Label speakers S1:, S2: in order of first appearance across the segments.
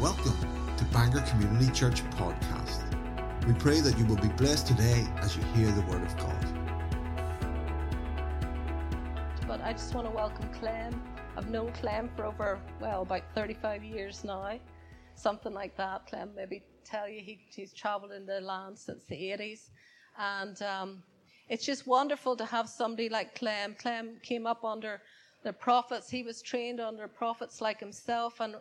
S1: Welcome to Bangor Community Church Podcast. We pray that you will be blessed today as you hear the Word of God.
S2: But I just want to welcome Clem. I've known Clem for over, well, about 35 years now, something like that. Clem maybe tell you he, he's traveled in the land since the 80s. And um, it's just wonderful to have somebody like Clem. Clem came up under the prophets. He was trained under prophets like himself. And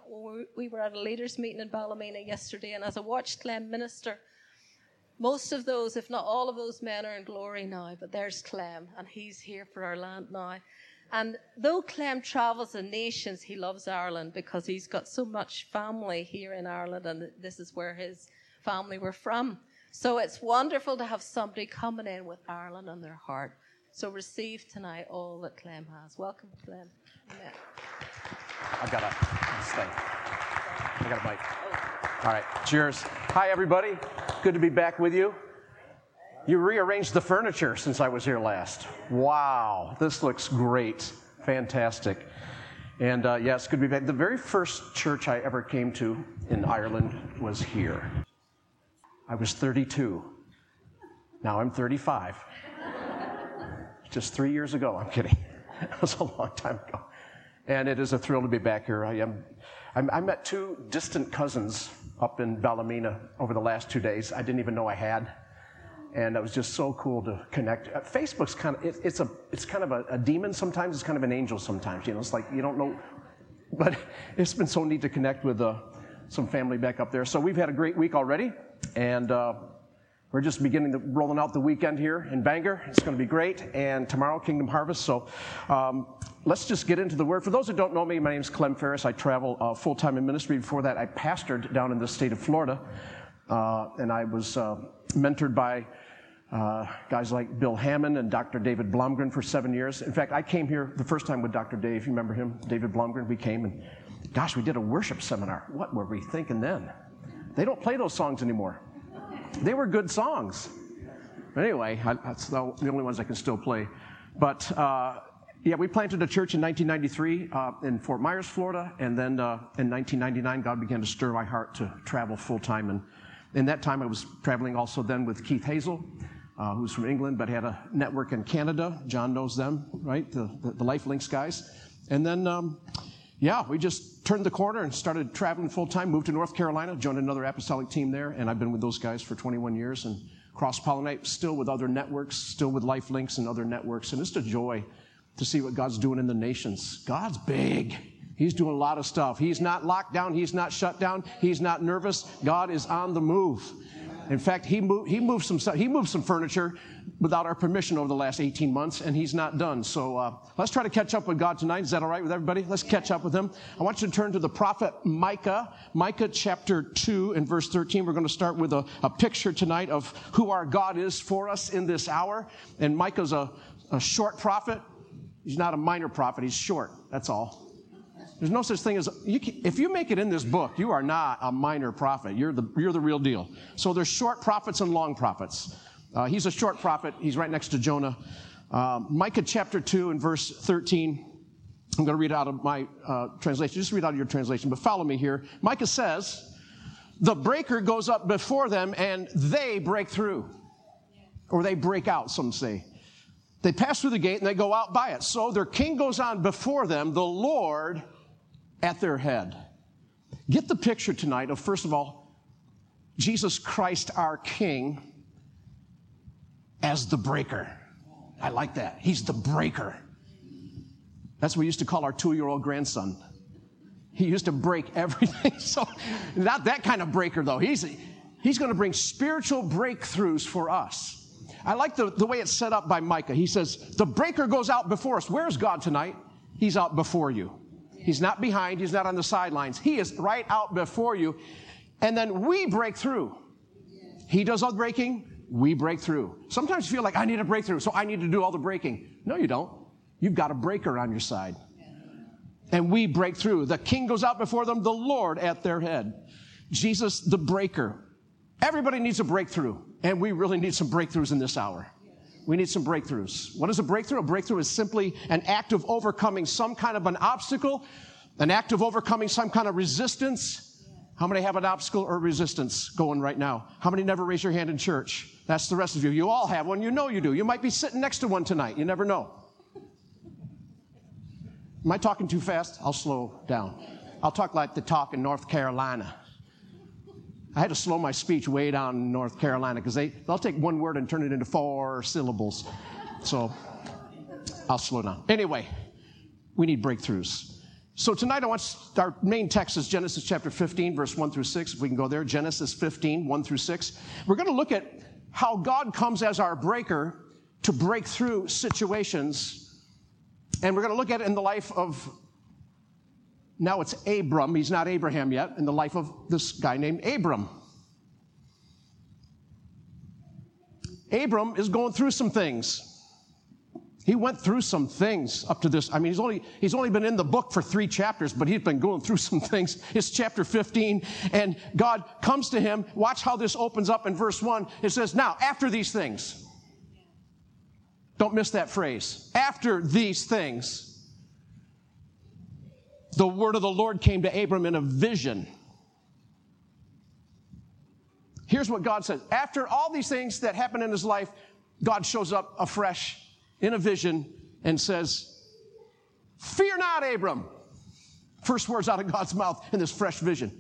S2: we were at a leaders' meeting in Ballymena yesterday. And as I watched Clem minister, most of those, if not all of those men, are in glory now. But there's Clem, and he's here for our land now. And though Clem travels the nations, he loves Ireland because he's got so much family here in Ireland, and this is where his family were from. So it's wonderful to have somebody coming in with Ireland on their heart. So receive tonight all that Clem has. Welcome, Clem. Amen.
S3: I've got a stay. I got a mic. All right, cheers. Hi, everybody. Good to be back with you. You rearranged the furniture since I was here last. Wow, this looks great. Fantastic. And uh, yes, good to be back. The very first church I ever came to in Ireland was here. I was 32. Now I'm 35 just three years ago. I'm kidding. It was a long time ago. And it is a thrill to be back here. I am. I met two distant cousins up in Ballymena over the last two days. I didn't even know I had, and it was just so cool to connect. Uh, Facebook's kind of it, it's a it's kind of a, a, demon sometimes. It's kind of an angel sometimes. You know, it's like you don't know, but it's been so neat to connect with uh, some family back up there. So we've had a great week already, and. Uh, we're just beginning to rolling out the weekend here in Bangor. It's going to be great. And tomorrow, Kingdom Harvest. So um, let's just get into the word. For those who don't know me, my name is Clem Ferris. I travel uh, full time in ministry. Before that, I pastored down in the state of Florida. Uh, and I was uh, mentored by uh, guys like Bill Hamon and Dr. David Blomgren for seven years. In fact, I came here the first time with Dr. Dave. You remember him? David Blomgren. We came and, gosh, we did a worship seminar. What were we thinking then? They don't play those songs anymore. They were good songs. But anyway, I, that's the only ones I can still play. But uh, yeah, we planted a church in 1993 uh, in Fort Myers, Florida, and then uh, in 1999, God began to stir my heart to travel full time. And in that time, I was traveling also then with Keith Hazell, uh, who's from England, but had a network in Canada. John knows them, right? The, the, the guys. And then um, yeah, we just turned the corner and started traveling full time, moved to North Carolina, joined another apostolic team there, and I've been with those guys for 21 years and cross pollinate, still with other networks, still with Lifelinks and other networks. And it's a joy to see what God's doing in the nations. God's big. He's doing a lot of stuff. He's not locked down. He's not shut down. He's not nervous. God is on the move. In fact, he moved, he moved some he moved some furniture without our permission over the last 18 months, and he's not done. So uh, let's try to catch up with God tonight. Is that all right with everybody? Let's catch up with him. I want you to turn to the prophet Micah, Micah chapter 2 and verse 13. We're going to start with a, a picture tonight of who our God is for us in this hour. And Micah's a, a short prophet. He's not a minor prophet. He's short. That's all. There's no such thing as, you can, if you make it in this book, you are not a minor prophet. You're the, you're the real deal. So there's short prophets and long prophets. Uh, he's a short prophet. He's right next to Jonah. Uh, Micah chapter 2 and verse 13. I'm going to read out of my uh, translation. Just read out of your translation, but follow me here. Micah says, The breaker goes up before them and they break through. Or they break out, some say. They pass through the gate and they go out by it. So their king goes on before them. The Lord at their head. Get the picture tonight of, first of all, Jesus Christ, our King, as the breaker. I like that. He's the breaker. That's what we used to call our two year old grandson. He used to break everything. So, not that kind of breaker, though. He's, he's going to bring spiritual breakthroughs for us. I like the, the way it's set up by Micah. He says, The breaker goes out before us. Where's God tonight? He's out before you. He's not behind, he's not on the sidelines. He is right out before you. And then we break through. He does all the breaking, we break through. Sometimes you feel like I need a breakthrough, so I need to do all the breaking. No, you don't. You've got a breaker on your side. And we break through. The king goes out before them, the Lord at their head. Jesus, the breaker. Everybody needs a breakthrough, and we really need some breakthroughs in this hour. We need some breakthroughs. What is a breakthrough? A breakthrough is simply an act of overcoming some kind of an obstacle, an act of overcoming some kind of resistance, How many have an obstacle or resistance going right now? How many never raise your hand in church? That's the rest of you. You all have one. You know you do. You might be sitting next to one tonight. You never know. Am I talking too fast? I'll slow down. I'll talk like the talk in North Carolina. I had to slow my speech way down in North Carolina because they, they'll take one word and turn it into four syllables. So I'll slow down. Anyway, we need breakthroughs. So tonight I want to, our main text is Genesis chapter 15, verse 1 through 6. If we can go there, Genesis 15, 1 through 6. We're going to look at how God comes as our breaker to break through situations. And we're going to look at it in the life of, now it's Abram. He's not Abraham yet, in the life of this guy named Abram. Abram is going through some things. He went through some things up to this. I mean, he's only, he's only been in the book for three chapters, but he's been going through some things. It's chapter 15, and God comes to him. Watch how this opens up in verse 1. It says, Now, after these things, don't miss that phrase. After these things, the word of the Lord came to Abram in a vision. Here's what God says. After all these things that happen in his life, God shows up afresh in a vision and says, Fear not, Abram. First words out of God's mouth in this fresh vision.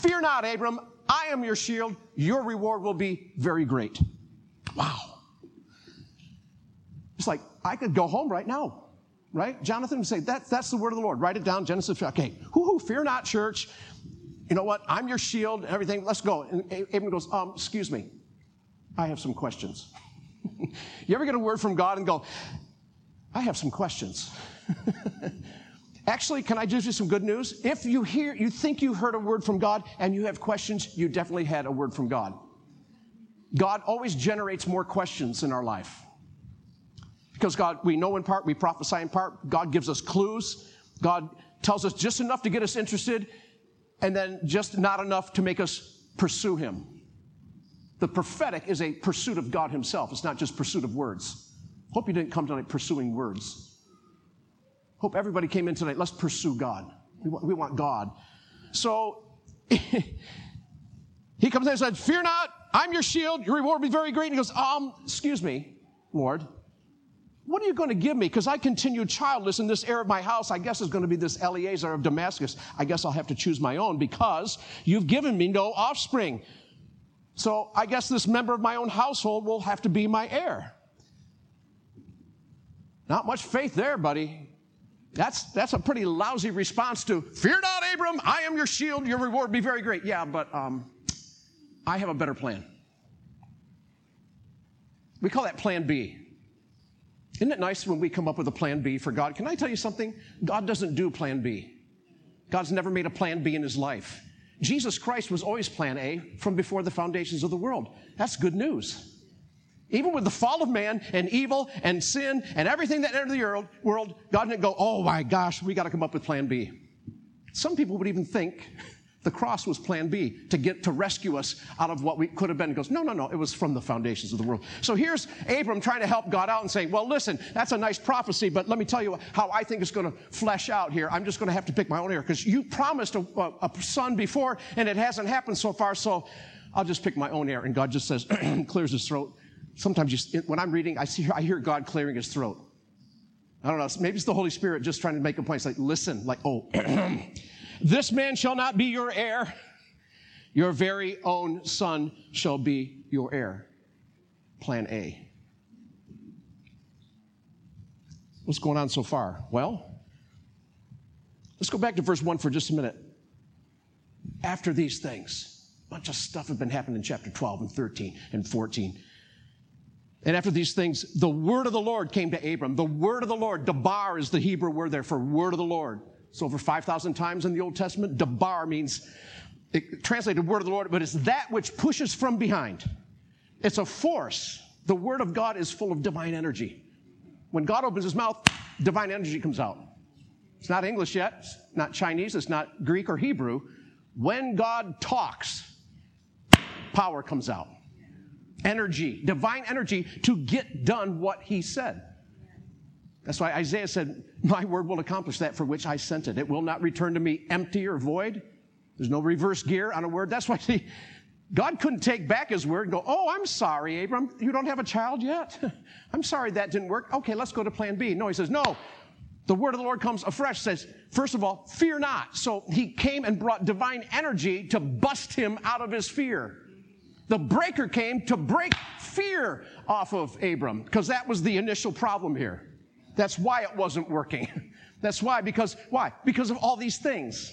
S3: Fear not, Abram. I am your shield. Your reward will be very great. Wow. It's like, I could go home right now, right? Jonathan would say, that, That's the word of the Lord. Write it down, Genesis. Okay, hoo hoo, fear not, church. You know what? I'm your shield and everything. Let's go. And Abram goes, um, Excuse me. I have some questions. you ever get a word from God and go, I have some questions? Actually, can I give you some good news? If you hear, you think you heard a word from God and you have questions, you definitely had a word from God. God always generates more questions in our life. Because God, we know in part, we prophesy in part, God gives us clues. God tells us just enough to get us interested, and then just not enough to make us pursue Him. The prophetic is a pursuit of God Himself. It's not just pursuit of words. Hope you didn't come tonight pursuing words. Hope everybody came in tonight. Let's pursue God. We want, we want God. So he comes in and said, Fear not, I'm your shield. Your reward will be very great. And he goes, Um, excuse me, Lord. What are you going to give me? Because I continue childless, and this heir of my house, I guess, is going to be this Eliezer of Damascus. I guess I'll have to choose my own because you've given me no offspring. So I guess this member of my own household will have to be my heir. Not much faith there, buddy. That's, that's a pretty lousy response to, Fear not, Abram, I am your shield, your reward be very great. Yeah, but um, I have a better plan. We call that plan B. Isn't it nice when we come up with a plan B for God? Can I tell you something? God doesn't do plan B. God's never made a plan B in his life. Jesus Christ was always plan A from before the foundations of the world. That's good news. Even with the fall of man and evil and sin and everything that entered the world, God didn't go, oh my gosh, we got to come up with plan B. Some people would even think the cross was plan B to get to rescue us out of what we could have been. He goes, no, no, no, it was from the foundations of the world. So here's Abram trying to help God out and saying, well, listen, that's a nice prophecy, but let me tell you how I think it's going to flesh out here. I'm just going to have to pick my own ear because you promised a, a, a, son before and it hasn't happened so far, so I'll just pick my own ear. And God just says, clears his throat. Sometimes you, when I'm reading, I, see, I hear God clearing his throat. I don't know, maybe it's the Holy Spirit just trying to make a point. It's like, listen, like, oh, This man shall not be your heir. Your very own son shall be your heir. Plan A. What's going on so far? Well, let's go back to verse 1 for just a minute. After these things, a bunch of stuff had been happening in chapter 12 and 13 and 14. And after these things, the word of the Lord came to Abram. The word of the Lord, Dabar is the Hebrew word there for word of the Lord. It's over 5,000 times in the Old Testament. Dabar means, it, translated word of the Lord, but it's that which pushes from behind. It's a force. The word of God is full of divine energy. When God opens his mouth, divine energy comes out. It's not English yet, it's not Chinese, it's not Greek or Hebrew. When God talks, power comes out. Energy, divine energy to get done what he said. That's why Isaiah said, My word will accomplish that for which I sent it. It will not return to me empty or void. There's no reverse gear on a word. That's why see, God couldn't take back his word and go, Oh, I'm sorry, Abram, you don't have a child yet? I'm sorry that didn't work. Okay, let's go to plan B. No, he says, No. The word of the Lord comes afresh, says, First of all, fear not. So he came and brought divine energy to bust him out of his fear. The breaker came to break fear off of Abram, because that was the initial problem here. That's why it wasn't working. That's why, because, why? Because of all these things.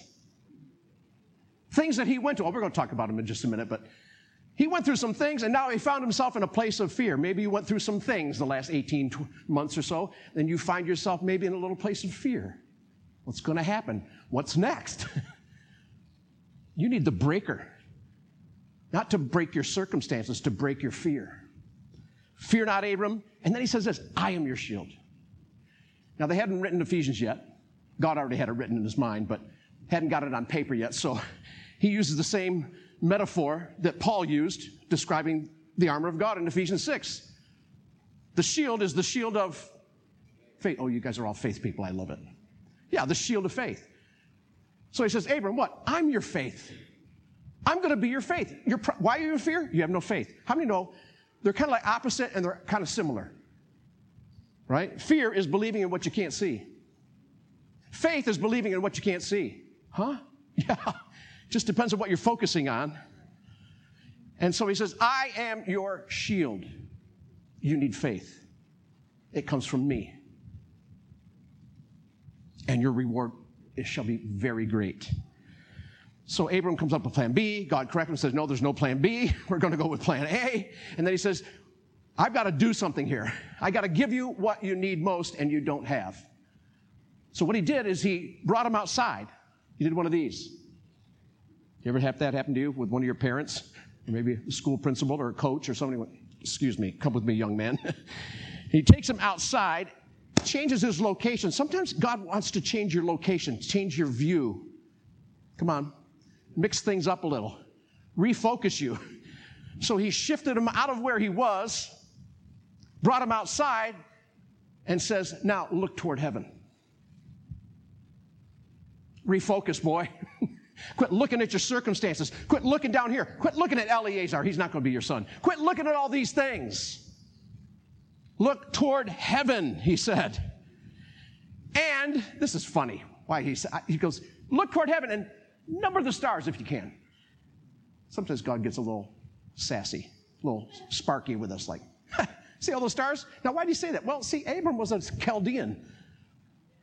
S3: Things that he went to. Oh, we're going to talk about them in just a minute, but he went through some things and now he found himself in a place of fear. Maybe you went through some things the last 18 months or so, then you find yourself maybe in a little place of fear. What's going to happen? What's next? you need the breaker. Not to break your circumstances, to break your fear. Fear not, Abram. And then he says this I am your shield. Now, they hadn't written Ephesians yet. God already had it written in his mind, but hadn't got it on paper yet. So he uses the same metaphor that Paul used describing the armor of God in Ephesians 6. The shield is the shield of faith. Oh, you guys are all faith people. I love it. Yeah, the shield of faith. So he says, Abram, what? I'm your faith. I'm going to be your faith. You're pro- why are you in fear? You have no faith. How many know they're kind of like opposite and they're kind of similar? Right? Fear is believing in what you can't see. Faith is believing in what you can't see. Huh? Yeah. Just depends on what you're focusing on. And so he says, I am your shield. You need faith. It comes from me. And your reward it shall be very great. So Abram comes up with plan B. God corrects him and says, No, there's no plan B. We're going to go with plan A. And then he says, I've got to do something here. I got to give you what you need most and you don't have. So what he did is he brought him outside. He did one of these. You ever have that happen to you with one of your parents? Or maybe a school principal or a coach or somebody excuse me, come with me, young man. he takes him outside, changes his location. Sometimes God wants to change your location, change your view. Come on, mix things up a little, refocus you. So he shifted him out of where he was, brought him outside, and says, Now look toward heaven. Refocus, boy. Quit looking at your circumstances. Quit looking down here. Quit looking at Eleazar. He's not going to be your son. Quit looking at all these things. Look toward heaven, he said. And this is funny. Why he said, he goes, look toward heaven and number the stars if you can. Sometimes God gets a little sassy, a little sparky with us, like, see all those stars? Now, why do you say that? Well, see, Abram was a Chaldean.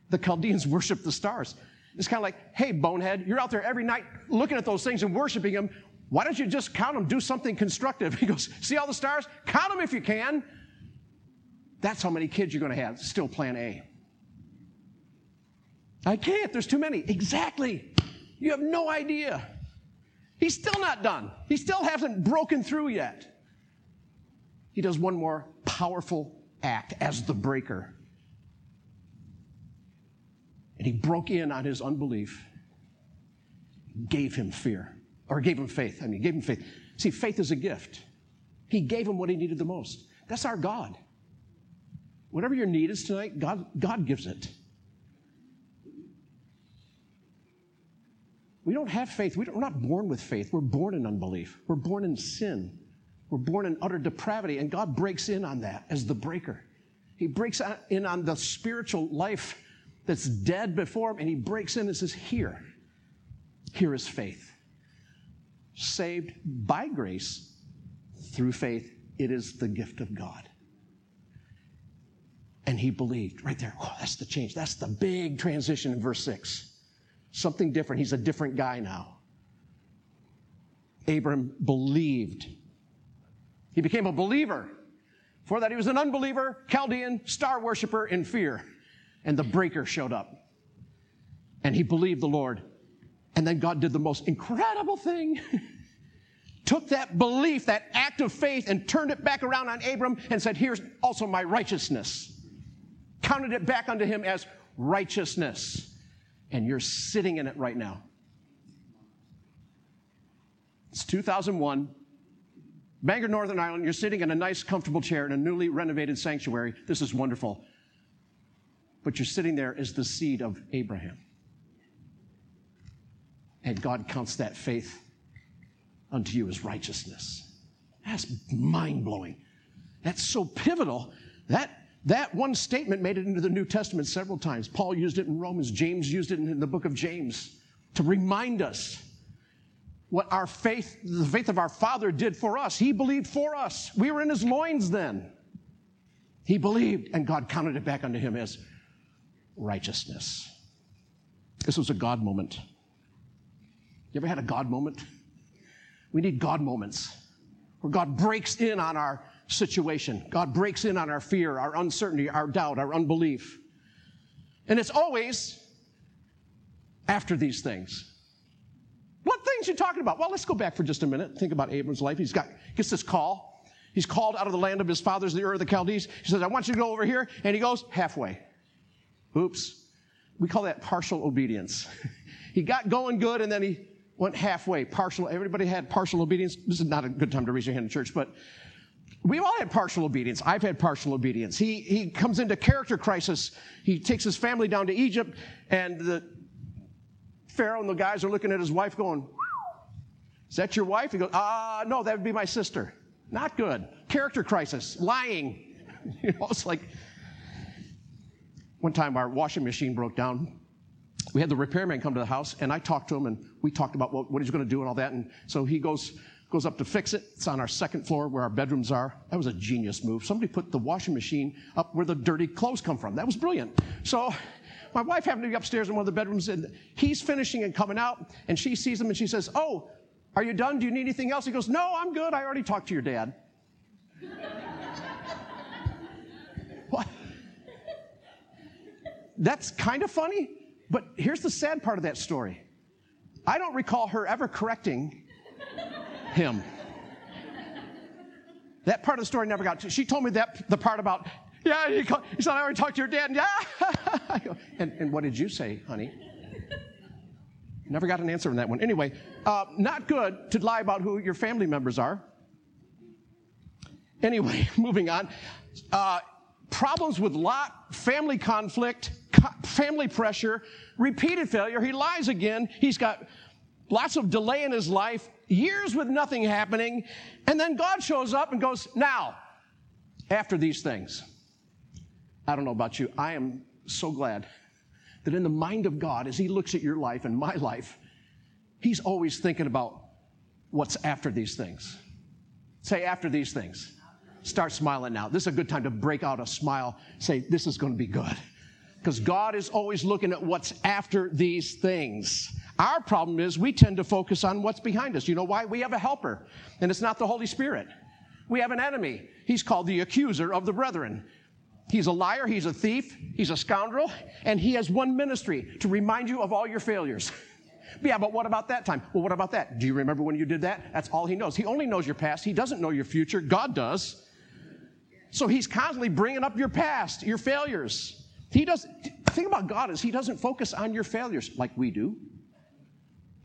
S3: The Chaldeans worshiped the stars. It's kind of like, hey, bonehead, you're out there every night looking at those things and worshiping them. Why don't you just count them? Do something constructive. He goes, see all the stars? Count them if you can. That's how many kids you're going to have. Still plan A. I can't. There's too many. Exactly. You have no idea. He's still not done. He still hasn't broken through yet. He does one more powerful act as the breaker. And he broke in on his unbelief, gave him fear, or gave him faith. I mean, gave him faith. See, faith is a gift. He gave him what he needed the most. That's our God. Whatever your need is tonight, God, God gives it. We don't have faith. We are not born with faith. We're born in unbelief. We're born in sin. We're born in utter depravity, and God breaks in on that as the breaker. He breaks in on the spiritual life that's dead before him, and he breaks in and says, Here, here is faith. Saved by grace through faith, it is the gift of God. And he believed right there. Oh, that's the change. That's the big transition in verse 6. Something different. He's a different guy now. Abram believed. He became a believer. For that, he was an unbeliever, Chaldean, star worshiper in fear and the breaker showed up. And he believed the Lord. And then God did the most incredible thing. Took that belief, that act of faith, and turned it back around on Abram and said, Here's also my righteousness. Counted it back unto him as righteousness. And you're sitting in it right now. It's 2001. Bangor, Northern Ireland, you're sitting in a nice, comfortable chair in a newly renovated sanctuary. This is wonderful but you're sitting there as the seed of Abraham. and God counts that faith unto you as righteousness. That's mind blowing. That's so pivotal. That, that one statement made it into the New Testament several times. Paul used it in Romans, James used it in the book of James to remind us what our faith, the faith of our Father did for us. He believed for us. We were in his loins then. He believed, and God counted it back unto him as righteousness. This was a God moment. You ever had a God moment? We need God moments where God breaks in on our situation. God breaks in on our fear, our uncertainty, our doubt, our unbelief. And it's always after these things. What things you talking about? Well, let's go back for just a minute. Think about Abram's life. He's got gets this call. He's called out of the land of his fathers, the Ur of the Chaldees. He says, I want you to go over here. And he goes halfway. Oops. We call that partial obedience. he got going good and then he went halfway, partial. Everybody had partial obedience. This is not a good time to raise your hand in church, but we've all had partial obedience. I've had partial obedience. He, he comes into character crisis. He takes his family down to Egypt, and the Pharaoh and the guys are looking at his wife going, Is that your wife? He goes, Ah, uh, no, that would be my sister. Not good. Character crisis, lying. you know, it's like one time our washing machine broke down we had the repairman come to the house, and I talked to him, and we talked about what, what he's going to do and all that. And so he goes goes up to fix it. It's on our second floor where our bedrooms are. That was a genius move. Somebody put the washing machine up where the dirty clothes come from. That was brilliant. So my wife happened to be upstairs in one of the bedrooms, and he's finishing and coming out, and she sees him, and she says, "Oh, are you done? Do you need anything else?" He goes, "No, I'm good. I already talked to your dad." what? That's kind of funny. But here's the sad part of that story I don't recall her ever correcting him. That part of the story never got to. She told me that the part about, yeah, he said, I already talked to your dad. Yeah. and, and what did you say, honey? Never got an answer on that one. Anyway, uh, not good to lie about who your family members are. Anyway, moving on. Uh, problems with Lot, family conflict, family pressure, repeated failure. He lies again. He's got lots of delay in his life, years with nothing happening. And then God shows up and goes, Now, after these things, I don't know about you, I am so glad that in the mind of God, as He looks at your life and my life, He's always thinking about what's after these things. Say, after these things. Start smiling now. This is a good time to break out a smile. Say, this is going to be good. Because God is always looking at what's after these things. Our problem is we tend to focus on what's behind us. You know why? We have a helper, and it's not the Holy Spirit. We have an enemy. He's called the accuser of the brethren. He's a liar, he's a thief, he's a scoundrel, and he has one ministry to remind you of all your failures. yeah, but what about that time? Well, what about that? Do you remember when you did that? That's all he knows. He only knows your past, he doesn't know your future. God does. So he's constantly bringing up your past, your failures. He doesn't, the thing about God is he doesn't focus on your failures like we do.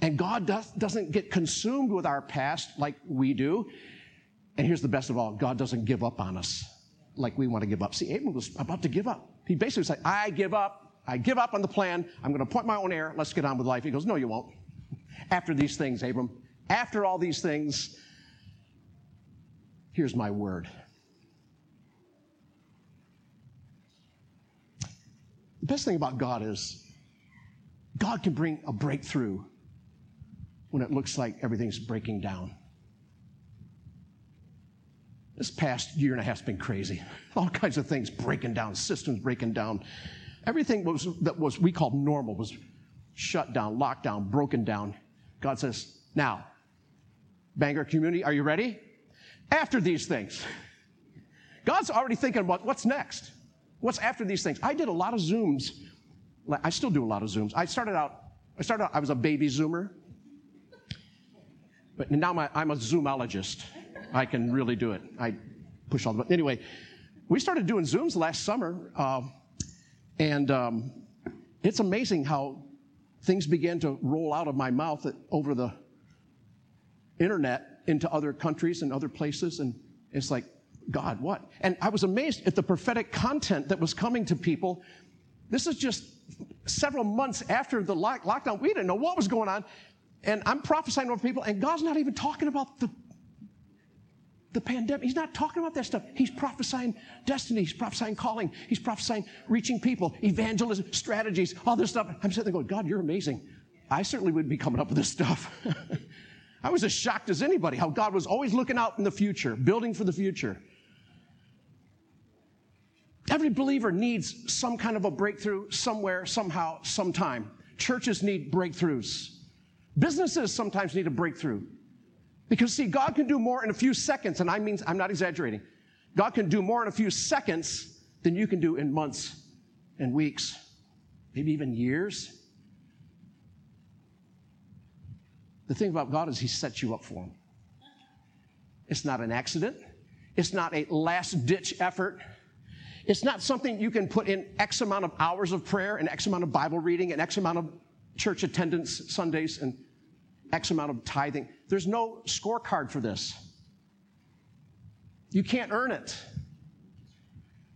S3: And God does, doesn't get consumed with our past like we do. And here's the best of all God doesn't give up on us like we want to give up. See, Abram was about to give up. He basically said, I give up. I give up on the plan. I'm going to point my own heir. Let's get on with life. He goes, No, you won't. After these things, Abram, after all these things, here's my word. The best thing about God is God can bring a breakthrough when it looks like everything's breaking down. This past year and a half has been crazy. All kinds of things breaking down, systems breaking down. Everything was, that was we called normal was shut down, locked down, broken down. God says, now, Bangor community, are you ready? After these things, God's already thinking about what's next. What's after these things? I did a lot of Zooms. I still do a lot of Zooms. I started out, I started out, I was a baby Zoomer. But now my, I'm a Zoomologist. I can really do it. I push all the buttons. Anyway, we started doing Zooms last summer, uh, and um, it's amazing how things began to roll out of my mouth over the internet into other countries and other places. And it's like, God, what? And I was amazed at the prophetic content that was coming to people. This is just several months after the lockdown. We didn't know what was going on. And I'm prophesying over people, and God's not even talking about the, the pandemic. He's not talking about that stuff. He's prophesying destiny. He's prophesying calling. He's prophesying reaching people, evangelism, strategies, all this stuff. I'm sitting there going, God, you're amazing. I certainly wouldn't be coming up with this stuff. I was as shocked as anybody how God was always looking out in the future, building for the future. Every believer needs some kind of a breakthrough somewhere, somehow, sometime. Churches need breakthroughs. Businesses sometimes need a breakthrough. Because, see, God can do more in a few seconds, and I mean, I'm not exaggerating. God can do more in a few seconds than you can do in months and weeks, maybe even years. The thing about God is He sets you up for Him. It's not an accident, it's not a last ditch effort. It's not something you can put in X amount of hours of prayer and X amount of Bible reading and X amount of church attendance Sundays and X amount of tithing. There's no scorecard for this. You can't earn it.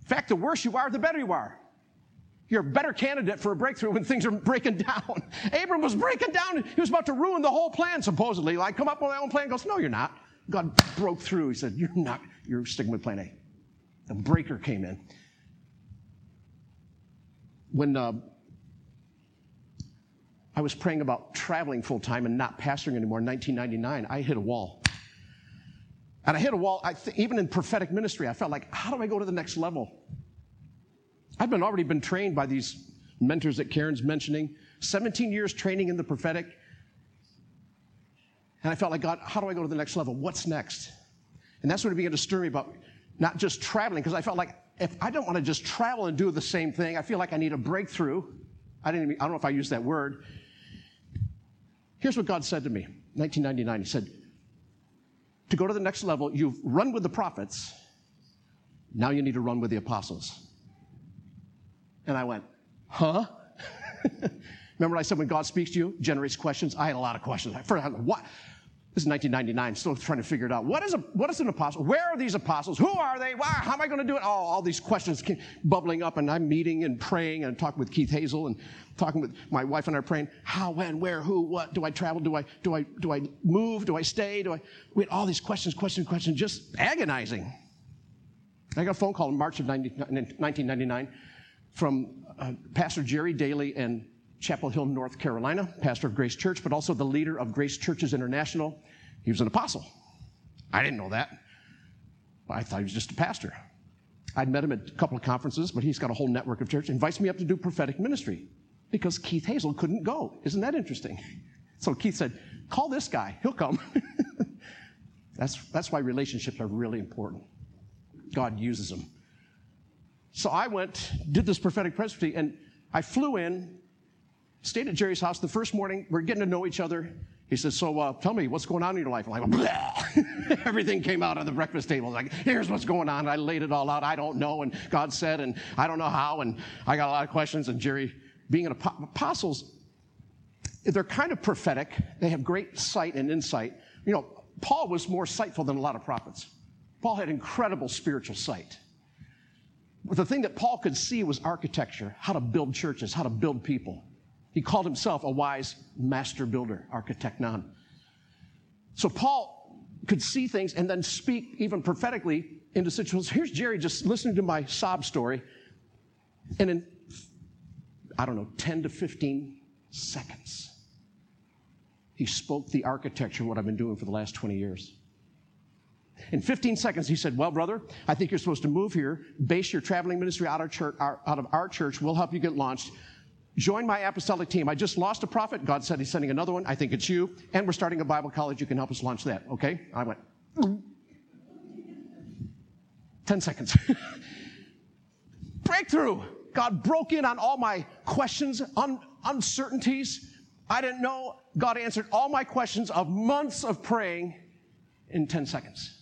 S3: In fact, the worse you are, the better you are. You're a better candidate for a breakthrough when things are breaking down. Abram was breaking down. He was about to ruin the whole plan, supposedly. Like, come up with my own plan. He goes, no, you're not. God broke through. He said, you're not. You're sticking with plan A. The breaker came in. When uh, I was praying about traveling full time and not pastoring anymore in 1999, I hit a wall. And I hit a wall, th- even in prophetic ministry, I felt like, how do I go to the next level? I've been already been trained by these mentors that Karen's mentioning, 17 years training in the prophetic. And I felt like, God, how do I go to the next level? What's next? And that's what began to stir me about not just traveling, because I felt like if I don't want to just travel and do the same thing, I feel like I need a breakthrough. I didn't even, I don't know if I used that word. Here's what God said to me, 1999. He said, to go to the next level, you've run with the prophets. Now you need to run with the apostles. And I went, huh? Remember I said when God speaks to you, generates questions? I had a lot of questions. I what? This is 1999, still trying to figure it out. What is, a, what is an apostle? Where are these apostles? Who are they? Why, how am I going to do it? Oh, all these questions bubbling up, and I'm meeting and praying and talking with Keith Hazell and talking with my wife and I are praying. How, when, where, who, what? Do I travel? Do I, do I, do I move? Do I stay? Do I? We had all these questions, questions, questions, just agonizing. I got a phone call in March of 90, 1999 from uh, Pastor Jerry Daly in Chapel Hill, North Carolina, pastor of Grace Church, but also the leader of Grace Churches International. He was an apostle. I didn't know that. I thought he was just a pastor. I'd met him at a couple of conferences, but he's got a whole network of church. Invites me up to do prophetic ministry because Keith Hazell couldn't go. Isn't that interesting? So Keith said, Call this guy, he'll come. that's, that's why relationships are really important. God uses them. So I went, did this prophetic presbytery, and I flew in, stayed at Jerry's house the first morning. We're getting to know each other. He says, So uh, tell me, what's going on in your life? I'm like, Everything came out on the breakfast table. Like, here's what's going on. I laid it all out. I don't know. And God said, and I don't know how. And I got a lot of questions. And Jerry, being an ap- apostles, they're kind of prophetic. They have great sight and insight. You know, Paul was more sightful than a lot of prophets. Paul had incredible spiritual sight. But the thing that Paul could see was architecture, how to build churches, how to build people. He called himself a wise master builder, architecton. So Paul could see things and then speak even prophetically into situations. Here's Jerry just listening to my sob story. And in, I don't know, 10 to 15 seconds, he spoke the architecture of what I've been doing for the last 20 years. In 15 seconds, he said, Well, brother, I think you're supposed to move here, base your traveling ministry out of, church, out of our church. We'll help you get launched. Join my apostolic team. I just lost a prophet. God said he's sending another one. I think it's you. And we're starting a Bible college. You can help us launch that. Okay? I went, 10 seconds. Breakthrough. God broke in on all my questions, un- uncertainties. I didn't know. God answered all my questions of months of praying in 10 seconds.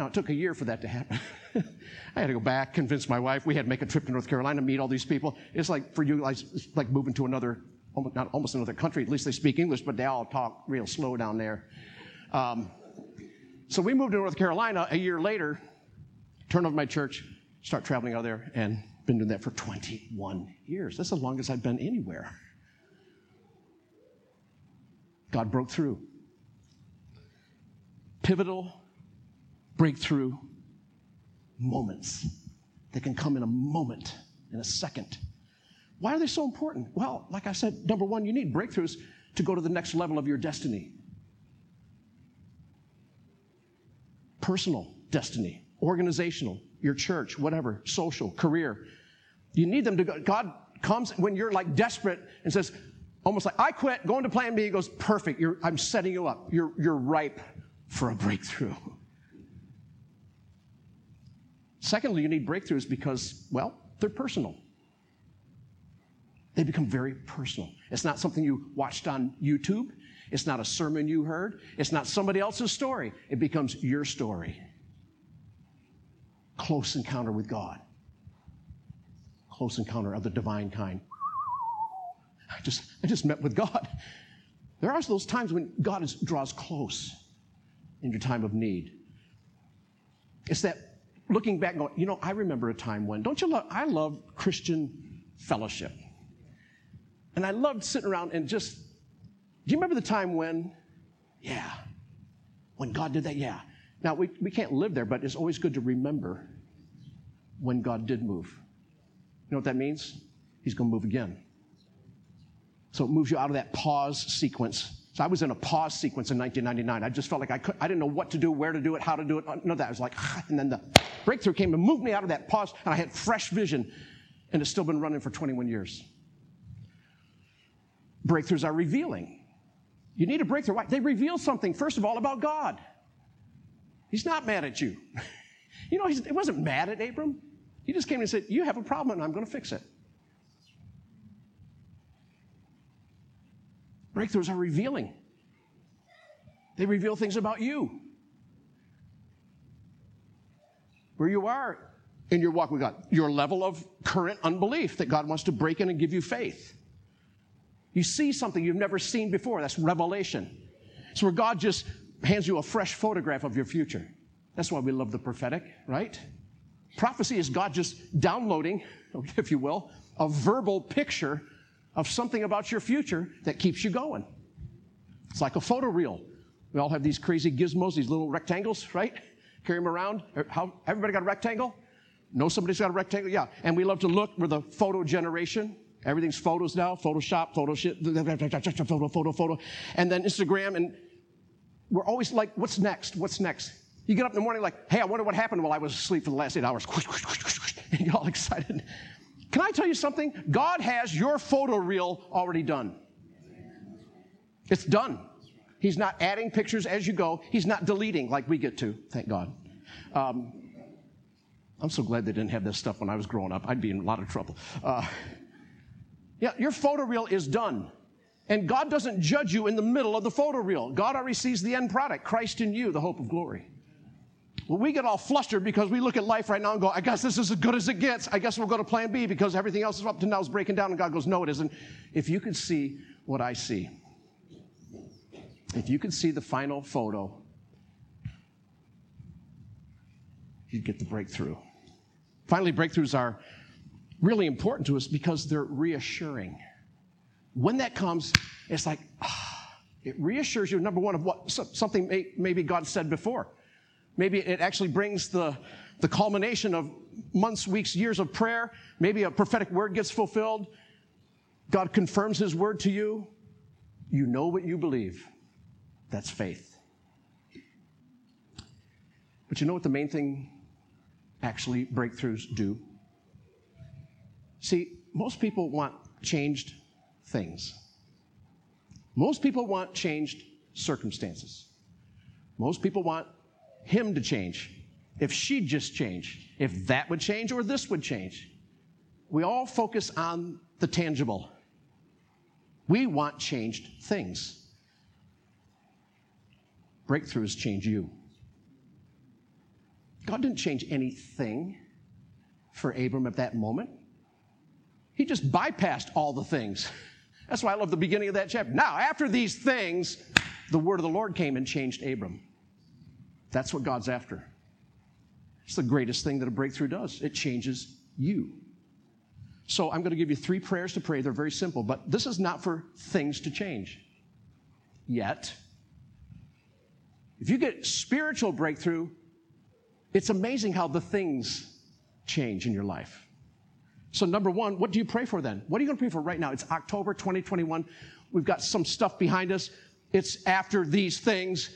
S3: Now, it took a year for that to happen. I had to go back, convince my wife. We had to make a trip to North Carolina, meet all these people. It's like for you guys, it's like moving to another, almost, not almost another country. At least they speak English, but they all talk real slow down there. Um, so we moved to North Carolina a year later, turn over my church, start traveling out there, and been doing that for 21 years. That's the longest I've been anywhere. God broke through. Pivotal breakthrough moments that can come in a moment, in a second. Why are they so important? Well, like I said, number one, you need breakthroughs to go to the next level of your destiny. Personal destiny, organizational, your church, whatever, social, career. You need them to go. God comes when you're like desperate and says, almost like, I quit, going to plan B. He goes, perfect. You're, I'm setting you up. You're, you're ripe for a breakthrough. Secondly, you need breakthroughs because, well, they're personal. They become very personal. It's not something you watched on YouTube. It's not a sermon you heard. It's not somebody else's story. It becomes your story. Close encounter with God. Close encounter of the divine kind. I just, I just met with God. There are those times when God is, draws close in your time of need. It's that looking back, going, you know, I remember a time when, don't you love, I love Christian fellowship. And I loved sitting around and just, do you remember the time when? Yeah. When God did that? Yeah. Now, we, we can't live there, but it's always good to remember when God did move. You know what that means? He's going to move again. So it moves you out of that pause sequence so I was in a pause sequence in 1999. I just felt like I, could, I didn't know what to do, where to do it, how to do it. None of that. I was like, and then the breakthrough came and moved me out of that pause, and I had fresh vision, and it's still been running for 21 years. Breakthroughs are revealing. You need a breakthrough. Why? They reveal something, first of all, about God. He's not mad at you. you know, he wasn't mad at Abram. He just came and said, You have a problem, and I'm going to fix it. Breakthroughs are revealing, they reveal things about you. Where you are in your walk with God, your level of current unbelief that God wants to break in and give you faith. You see something you've never seen before. That's revelation. It's where God just hands you a fresh photograph of your future. That's why we love the prophetic, right? Prophecy is God just downloading, if you will, a verbal picture of something about your future that keeps you going. It's like a photo reel. We all have these crazy gizmos, these little rectangles, right? Carry them around. Er, how, everybody got a rectangle? Know somebody's got a rectangle? Yeah. And we love to look. We're the photo generation. Everything's photos now. Photoshop, photo shit, photo, photo, photo. And then Instagram. And we're always like, what's next? What's next? You get up in the morning like, hey, I wonder what happened while I was asleep for the last eight hours. And you're all excited. Can I tell you something? God has your photo reel already done. It's done. He's not adding pictures as you go. He's not deleting like we get to, thank God. Um, I'm so glad they didn't have this stuff when I was growing up. I'd be in a lot of trouble. Uh, yeah, your photo reel is done. And God doesn't judge you in the middle of the photo reel. God already sees the end product Christ in you, the hope of glory. We get all flustered because we look at life right now and go, I guess this is as good as it gets. I guess we'll go to plan B because everything else is up to now is breaking down. And God goes, No, it isn't. If you could see what I see, if you could see the final photo, you'd get the breakthrough. Finally, breakthroughs are really important to us because they're reassuring. When that comes, it's like, ah, it reassures you, number one, of what something may, maybe God said before. Maybe it actually brings the, the culmination of months, weeks, years of prayer. Maybe a prophetic word gets fulfilled. God confirms his word to you. You know what you believe. That's faith. But you know what the main thing actually breakthroughs do? See, most people want changed things. Most people want changed circumstances. Most people want him to change, if she'd just change, if that would change or this would change. We all focus on the tangible. We want changed things. Breakthroughs change you. God didn't change anything for Abram at that moment. He just bypassed all the things. That's why I love the beginning of that chapter. Now, after these things, the word of the Lord came and changed Abram. That's what God's after. It's the greatest thing that a breakthrough does. It changes you. So I'm going to give you three prayers to pray. They're very simple, but this is not for things to change. yet. If you get spiritual breakthrough, it's amazing how the things change in your life. So, number one, what do you pray for then? What are you going to pray for right now? It's October 2021. We've got some stuff behind us. It's after these things.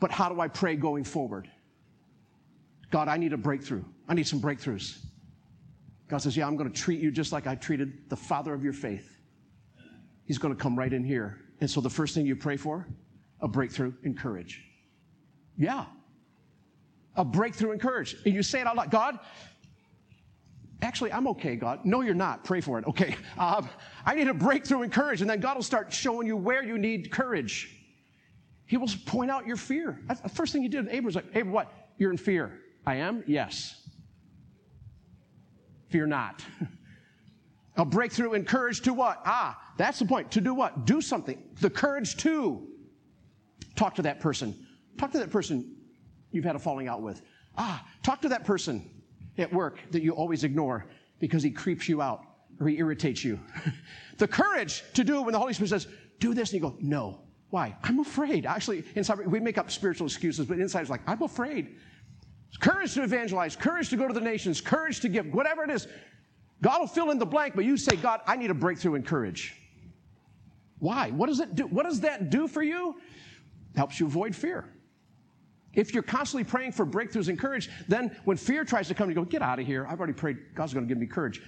S3: But how do I pray going forward? God, I need a breakthrough. I need some breakthroughs. God says, Yeah, I'm going to treat you just like I treated the father of your faith. He's going to come right in here. And so the first thing you pray for, a breakthrough in courage. Yeah. A breakthrough in courage. And you say it out loud God, actually, I'm okay, God. No, you're not. Pray for it. Okay. Um, I need a breakthrough in courage. And then God will start showing you where you need courage. He will point out your fear. That's the first thing he did. Abram was like, Abram, what? You're in fear. I am? Yes. Fear not. a breakthrough in courage to what? Ah, that's the point. To do what? Do something. The courage to talk to that person. Talk to that person you've had a falling out with. Ah, talk to that person at work that you always ignore because he creeps you out or he irritates you. the courage to do when the Holy Spirit says, do this, and you go, no. Why? I'm afraid. Actually, inside, we make up spiritual excuses, but inside it's like, I'm afraid. Courage to evangelize, courage to go to the nations, courage to give, whatever it is. God will fill in the blank, but you say, God, I need a breakthrough in courage. Why? What does it do? What does that do for you? Helps you avoid fear. If you're constantly praying for breakthroughs and courage, then when fear tries to come, you go, get out of here. I've already prayed. God's going to give me courage.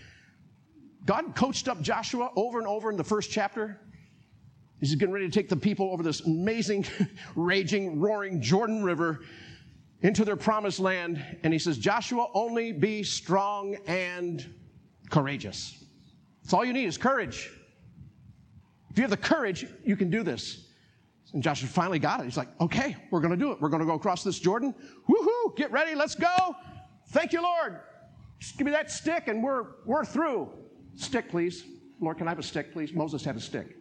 S3: God coached up Joshua over and over in the first chapter. He's getting ready to take the people over this amazing, raging, roaring Jordan River into their promised land. And he says, Joshua, only be strong and courageous. That's all you need is courage. If you have the courage, you can do this. And Joshua finally got it. He's like, okay, we're going to do it. We're going to go across this Jordan. Woohoo, get ready, let's go. Thank you, Lord. Just give me that stick and we're, we're through. Stick, please. Lord, can I have a stick, please? Moses had a stick.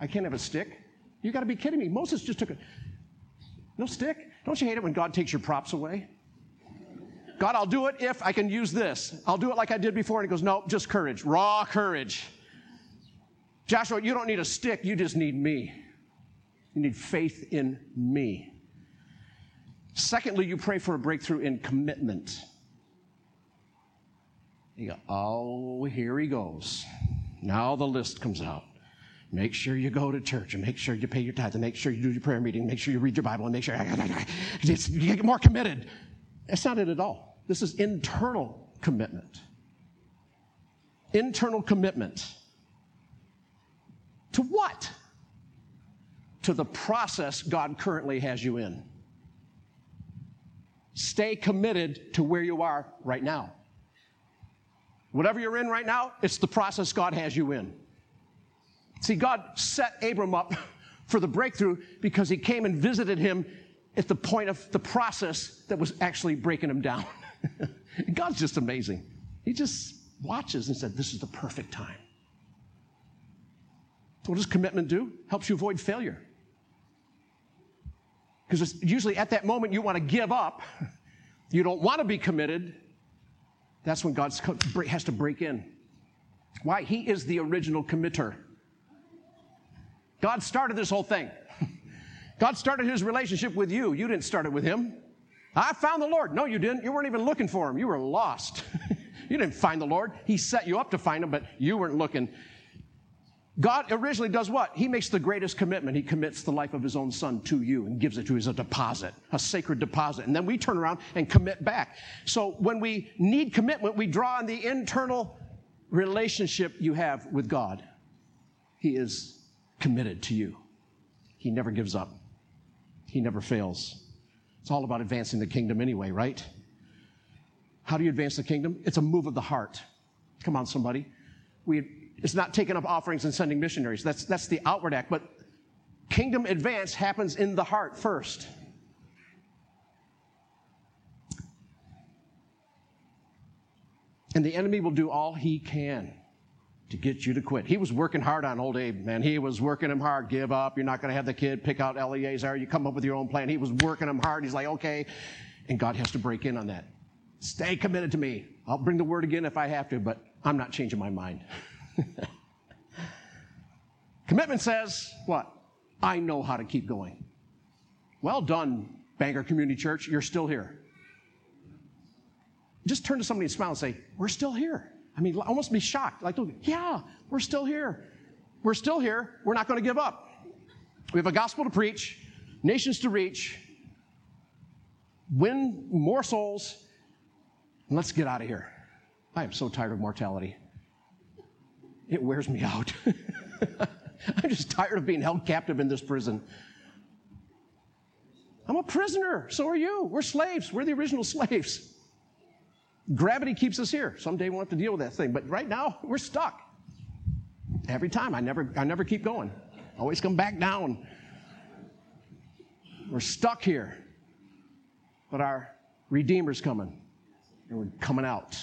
S3: I can't have a stick. You got to be kidding me. Moses just took a. No stick? Don't you hate it when God takes your props away? God, I'll do it if I can use this. I'll do it like I did before. And he goes, No, just courage, raw courage. Joshua, you don't need a stick, you just need me. You need faith in me. Secondly, you pray for a breakthrough in commitment. You go, oh, here he goes. Now the list comes out. Make sure you go to church and make sure you pay your tithe and make sure you do your prayer meeting, make sure you read your Bible and make sure you get more committed. That's not it at all. This is internal commitment. Internal commitment. To what? To the process God currently has you in. Stay committed to where you are right now. Whatever you're in right now, it's the process God has you in. See, God set Abram up for the breakthrough because he came and visited him at the point of the process that was actually breaking him down. God's just amazing. He just watches and said, This is the perfect time. What does commitment do? Helps you avoid failure. Because usually at that moment you want to give up, you don't want to be committed. That's when God has to break in. Why? He is the original committer. God started this whole thing. God started his relationship with you. You didn't start it with him. I found the Lord. No, you didn't. You weren't even looking for him. You were lost. you didn't find the Lord. He set you up to find him, but you weren't looking. God originally does what? He makes the greatest commitment. He commits the life of his own son to you and gives it to you as a deposit, a sacred deposit. And then we turn around and commit back. So when we need commitment, we draw on the internal relationship you have with God. He is committed to you. He never gives up, He never fails. It's all about advancing the kingdom anyway, right? How do you advance the kingdom? It's a move of the heart. Come on, somebody. We, it's not taking up offerings and sending missionaries. That's, that's the outward act. But kingdom advance happens in the heart first. And the enemy will do all he can to get you to quit. He was working hard on old Abe, man. He was working him hard. Give up. You're not going to have the kid. Pick out Eleazar. You come up with your own plan. He was working him hard. He's like, okay. And God has to break in on that. Stay committed to me. I'll bring the word again if I have to, but I'm not changing my mind. Commitment says what? I know how to keep going. Well done, Bangor Community Church. You're still here. Just turn to somebody and smile and say, We're still here. I mean, almost be shocked. Like, yeah, we're still here. We're still here. We're not going to give up. We have a gospel to preach, nations to reach, win more souls, let's get out of here. I am so tired of mortality. It wears me out. I'm just tired of being held captive in this prison. I'm a prisoner. So are you. We're slaves. We're the original slaves. Gravity keeps us here. Someday we'll have to deal with that thing. But right now, we're stuck. Every time, I never, I never keep going. Always come back down. We're stuck here. But our Redeemer's coming. And we're coming out.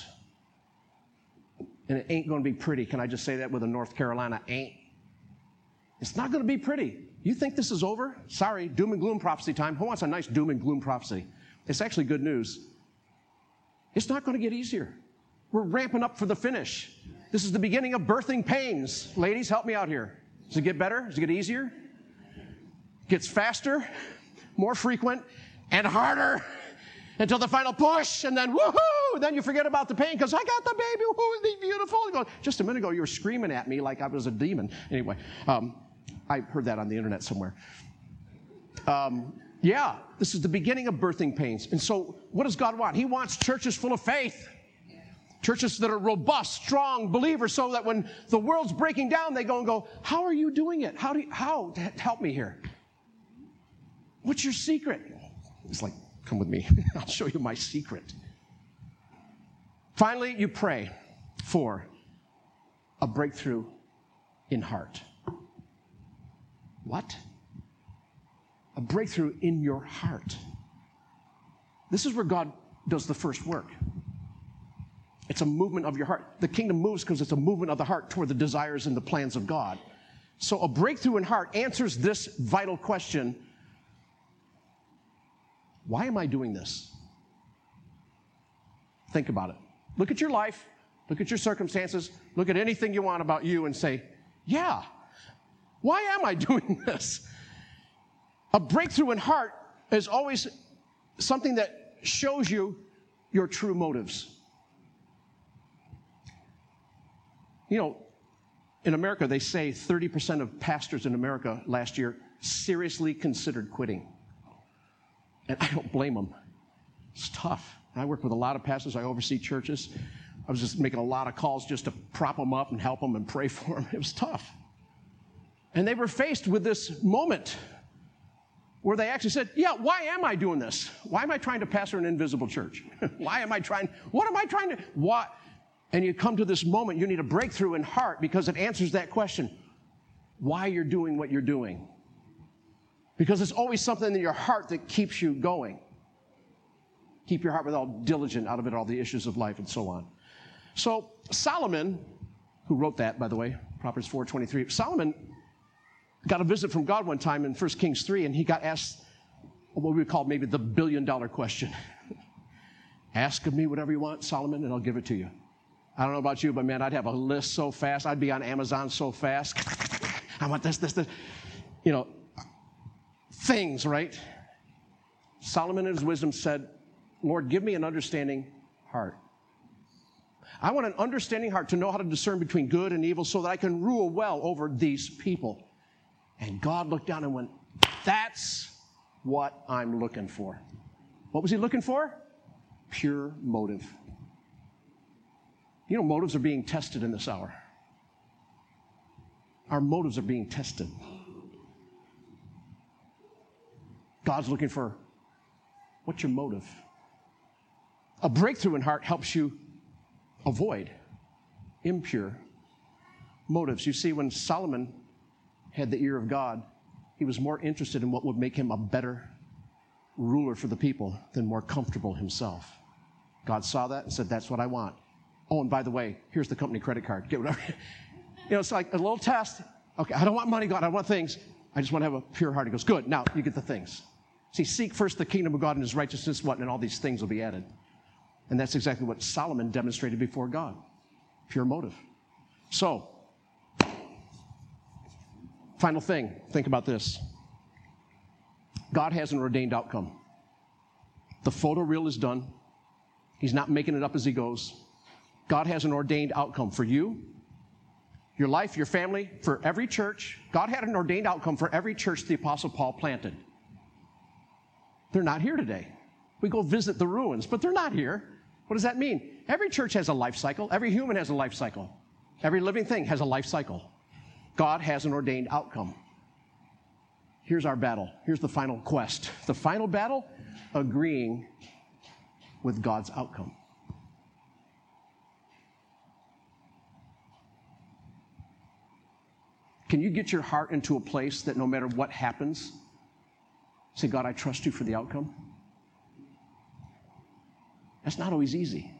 S3: And it ain't going to be pretty. Can I just say that with a North Carolina ain't? It's not going to be pretty. You think this is over? Sorry, doom and gloom prophecy time. Who wants a nice doom and gloom prophecy? It's actually good news. It's not going to get easier. We're ramping up for the finish. This is the beginning of birthing pains. Ladies, help me out here. Does it get better? Does it get easier? Gets faster, more frequent, and harder until the final push, and then woohoo! Then you forget about the pain because I got the baby. Isn't he beautiful? Go, Just a minute ago, you were screaming at me like I was a demon. Anyway, um, I heard that on the internet somewhere. Um, yeah, this is the beginning of birthing pains. And so, what does God want? He wants churches full of faith. Churches that are robust, strong believers, so that when the world's breaking down, they go and go, How are you doing it? How do you, how? Help me here. What's your secret? It's like, Come with me. I'll show you my secret. Finally, you pray for a breakthrough in heart. What? A breakthrough in your heart. This is where God does the first work. It's a movement of your heart. The kingdom moves because it's a movement of the heart toward the desires and the plans of God. So a breakthrough in heart answers this vital question Why am I doing this? Think about it. Look at your life, look at your circumstances, look at anything you want about you and say, Yeah, why am I doing this? A breakthrough in heart is always something that shows you your true motives. You know, in America, they say 30% of pastors in America last year seriously considered quitting. And I don't blame them. It's tough. I work with a lot of pastors, I oversee churches. I was just making a lot of calls just to prop them up and help them and pray for them. It was tough. And they were faced with this moment where they actually said, Yeah, why am I doing this? Why am I trying to pastor an invisible church? why am I trying? What am I trying to? What? And you come to this moment, you need a breakthrough in heart because it answers that question why you're doing what you're doing. Because it's always something in your heart that keeps you going. Keep your heart with all diligent out of it, all the issues of life and so on. So Solomon, who wrote that, by the way, Proverbs 4:23, Solomon got a visit from God one time in 1 Kings 3, and he got asked what we would call maybe the billion dollar question. Ask of me whatever you want, Solomon, and I'll give it to you. I don't know about you, but man, I'd have a list so fast. I'd be on Amazon so fast. I want this, this, this. You know, things, right? Solomon in his wisdom said, Lord, give me an understanding heart. I want an understanding heart to know how to discern between good and evil so that I can rule well over these people. And God looked down and went, That's what I'm looking for. What was he looking for? Pure motive. You know, motives are being tested in this hour. Our motives are being tested. God's looking for what's your motive? A breakthrough in heart helps you avoid impure motives. You see, when Solomon had the ear of God, he was more interested in what would make him a better ruler for the people than more comfortable himself. God saw that and said, That's what I want. Oh, and by the way, here's the company credit card. Get whatever. you know, it's like a little test. Okay, I don't want money, God. I want things. I just want to have a pure heart. He goes, Good. Now you get the things. See, seek first the kingdom of God and his righteousness, what? And all these things will be added. And that's exactly what Solomon demonstrated before God pure motive. So, Final thing, think about this. God has an ordained outcome. The photo reel is done. He's not making it up as he goes. God has an ordained outcome for you, your life, your family, for every church. God had an ordained outcome for every church the Apostle Paul planted. They're not here today. We go visit the ruins, but they're not here. What does that mean? Every church has a life cycle, every human has a life cycle, every living thing has a life cycle. God has an ordained outcome. Here's our battle. Here's the final quest. The final battle agreeing with God's outcome. Can you get your heart into a place that no matter what happens, say, God, I trust you for the outcome? That's not always easy,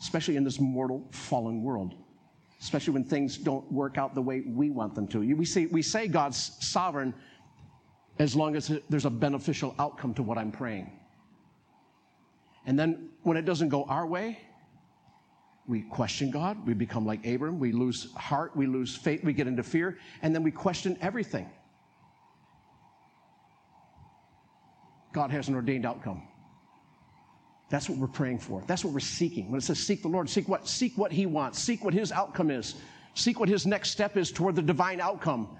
S3: especially in this mortal, fallen world, especially when things don't work out the way we want them to. We say, we say God's sovereign as long as there's a beneficial outcome to what I'm praying. And then when it doesn't go our way, we question God. We become like Abram. We lose heart. We lose faith. We get into fear. And then we question everything. God has an ordained outcome. That's what we're praying for. That's what we're seeking. When it says seek the Lord, seek what? Seek what He wants. Seek what His outcome is. Seek what His next step is toward the divine outcome.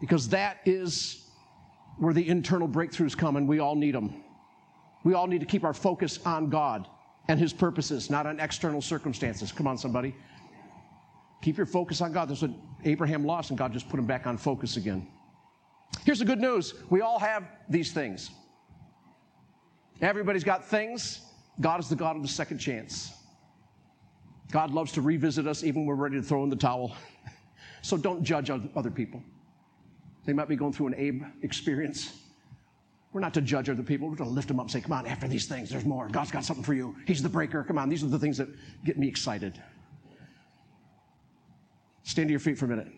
S3: Because that is where the internal breakthroughs come, and we all need them. We all need to keep our focus on God and His purposes, not on external circumstances. Come on, somebody. Keep your focus on God. That's what Abraham lost, and God just put him back on focus again. Here's the good news we all have these things. Everybody's got things. God is the God of the second chance. God loves to revisit us even when we're ready to throw in the towel. So don't judge other people. They might be going through an Abe experience. We're not to judge other people. We're to lift them up and say, Come on, after these things, there's more. God's got something for you. He's the breaker. Come on, these are the things that get me excited. Stand to your feet for a minute.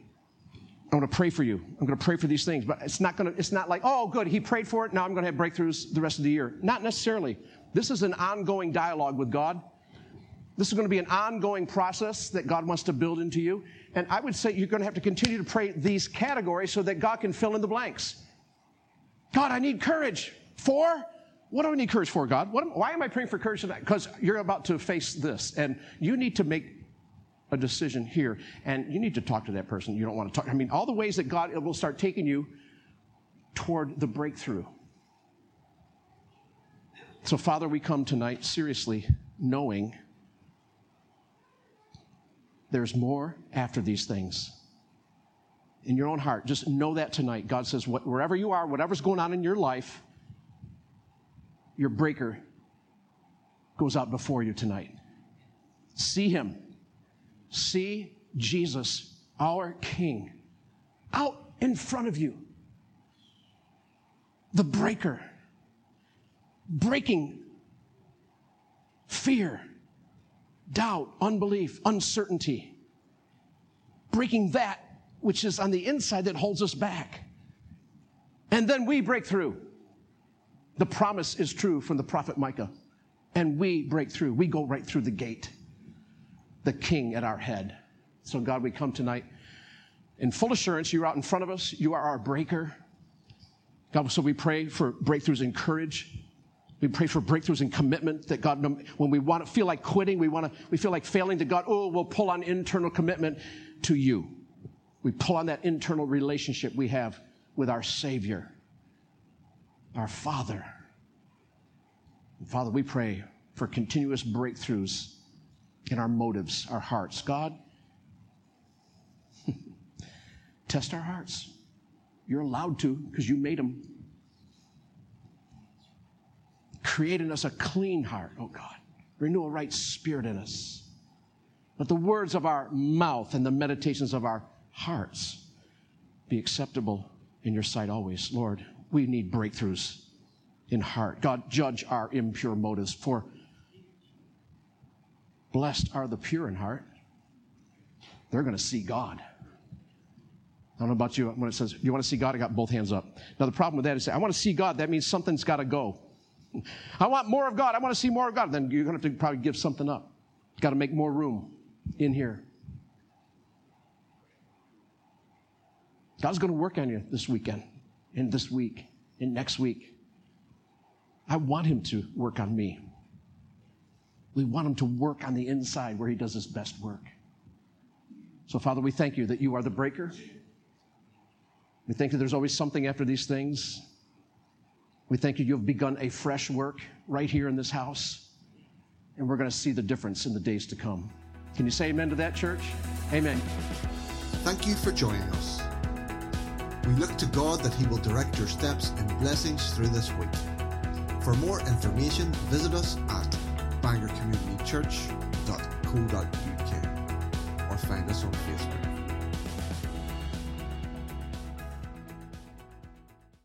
S3: I'm going to pray for you. I'm going to pray for these things, but it's not going to, it's not like, oh, good, he prayed for it. Now I'm going to have breakthroughs the rest of the year. Not necessarily. This is an ongoing dialogue with God. This is going to be an ongoing process that God wants to build into you. And I would say you're going to have to continue to pray these categories so that God can fill in the blanks. God, I need courage. For? What do I need courage for, God? What, why am I praying for courage tonight? Because you're about to face this, and you need to make a decision here, and you need to talk to that person you don't want to talk. I mean, all the ways that God will start taking you toward the breakthrough. So, Father, we come tonight seriously knowing there's more after these things. In your own heart, just know that tonight. God says, wherever you are, whatever's going on in your life, your breaker goes out before you tonight. See him. See Jesus, our King, out in front of you. The breaker, breaking fear doubt, unbelief, uncertainty, breaking that which is on the inside that holds us back. And then we break through. The promise is true from the prophet Micah. And we break through. We go right through the gate, the king at our head. So, God, we come tonight in full assurance. You're out in front of us. You are our breaker. God, so we pray for breakthroughs in courage, we pray for breakthroughs and commitment that God, when we want to feel like quitting, we want to, we feel like failing to God, oh, we'll pull on internal commitment to you. We pull on that internal relationship we have with our Savior, our Father. And Father, we pray for continuous breakthroughs in our motives, our hearts. God, test our hearts. You're allowed to because you made them. Create in us a clean heart, oh God. Renew a right spirit in us. Let the words of our mouth and the meditations of our hearts be acceptable in your sight always. Lord, we need breakthroughs in heart. God, judge our impure motives, for blessed are the pure in heart. They're going to see God. I don't know about you. When it says, you want to see God, I got both hands up. Now, the problem with that is, I want to see God. That means something's got to go. I want more of God. I want to see more of God. Then you're going to have to probably give something up. Got to make more room in here. God's going to work on you this weekend, and this week, and next week. I want Him to work on me. We want Him to work on the inside where He does His best work. So, Father, we thank you that you are the breaker. We thank you that there's always something after these things. We thank you you have begun a fresh work right here in this house, and we're going to see the difference in the days to come. Can you say amen to that, church? Amen.
S1: Thank you for joining us. We look to God that He will direct your steps and blessings through this week. For more information, visit us at bangorcommunitychurch.co.uk or find us on Facebook.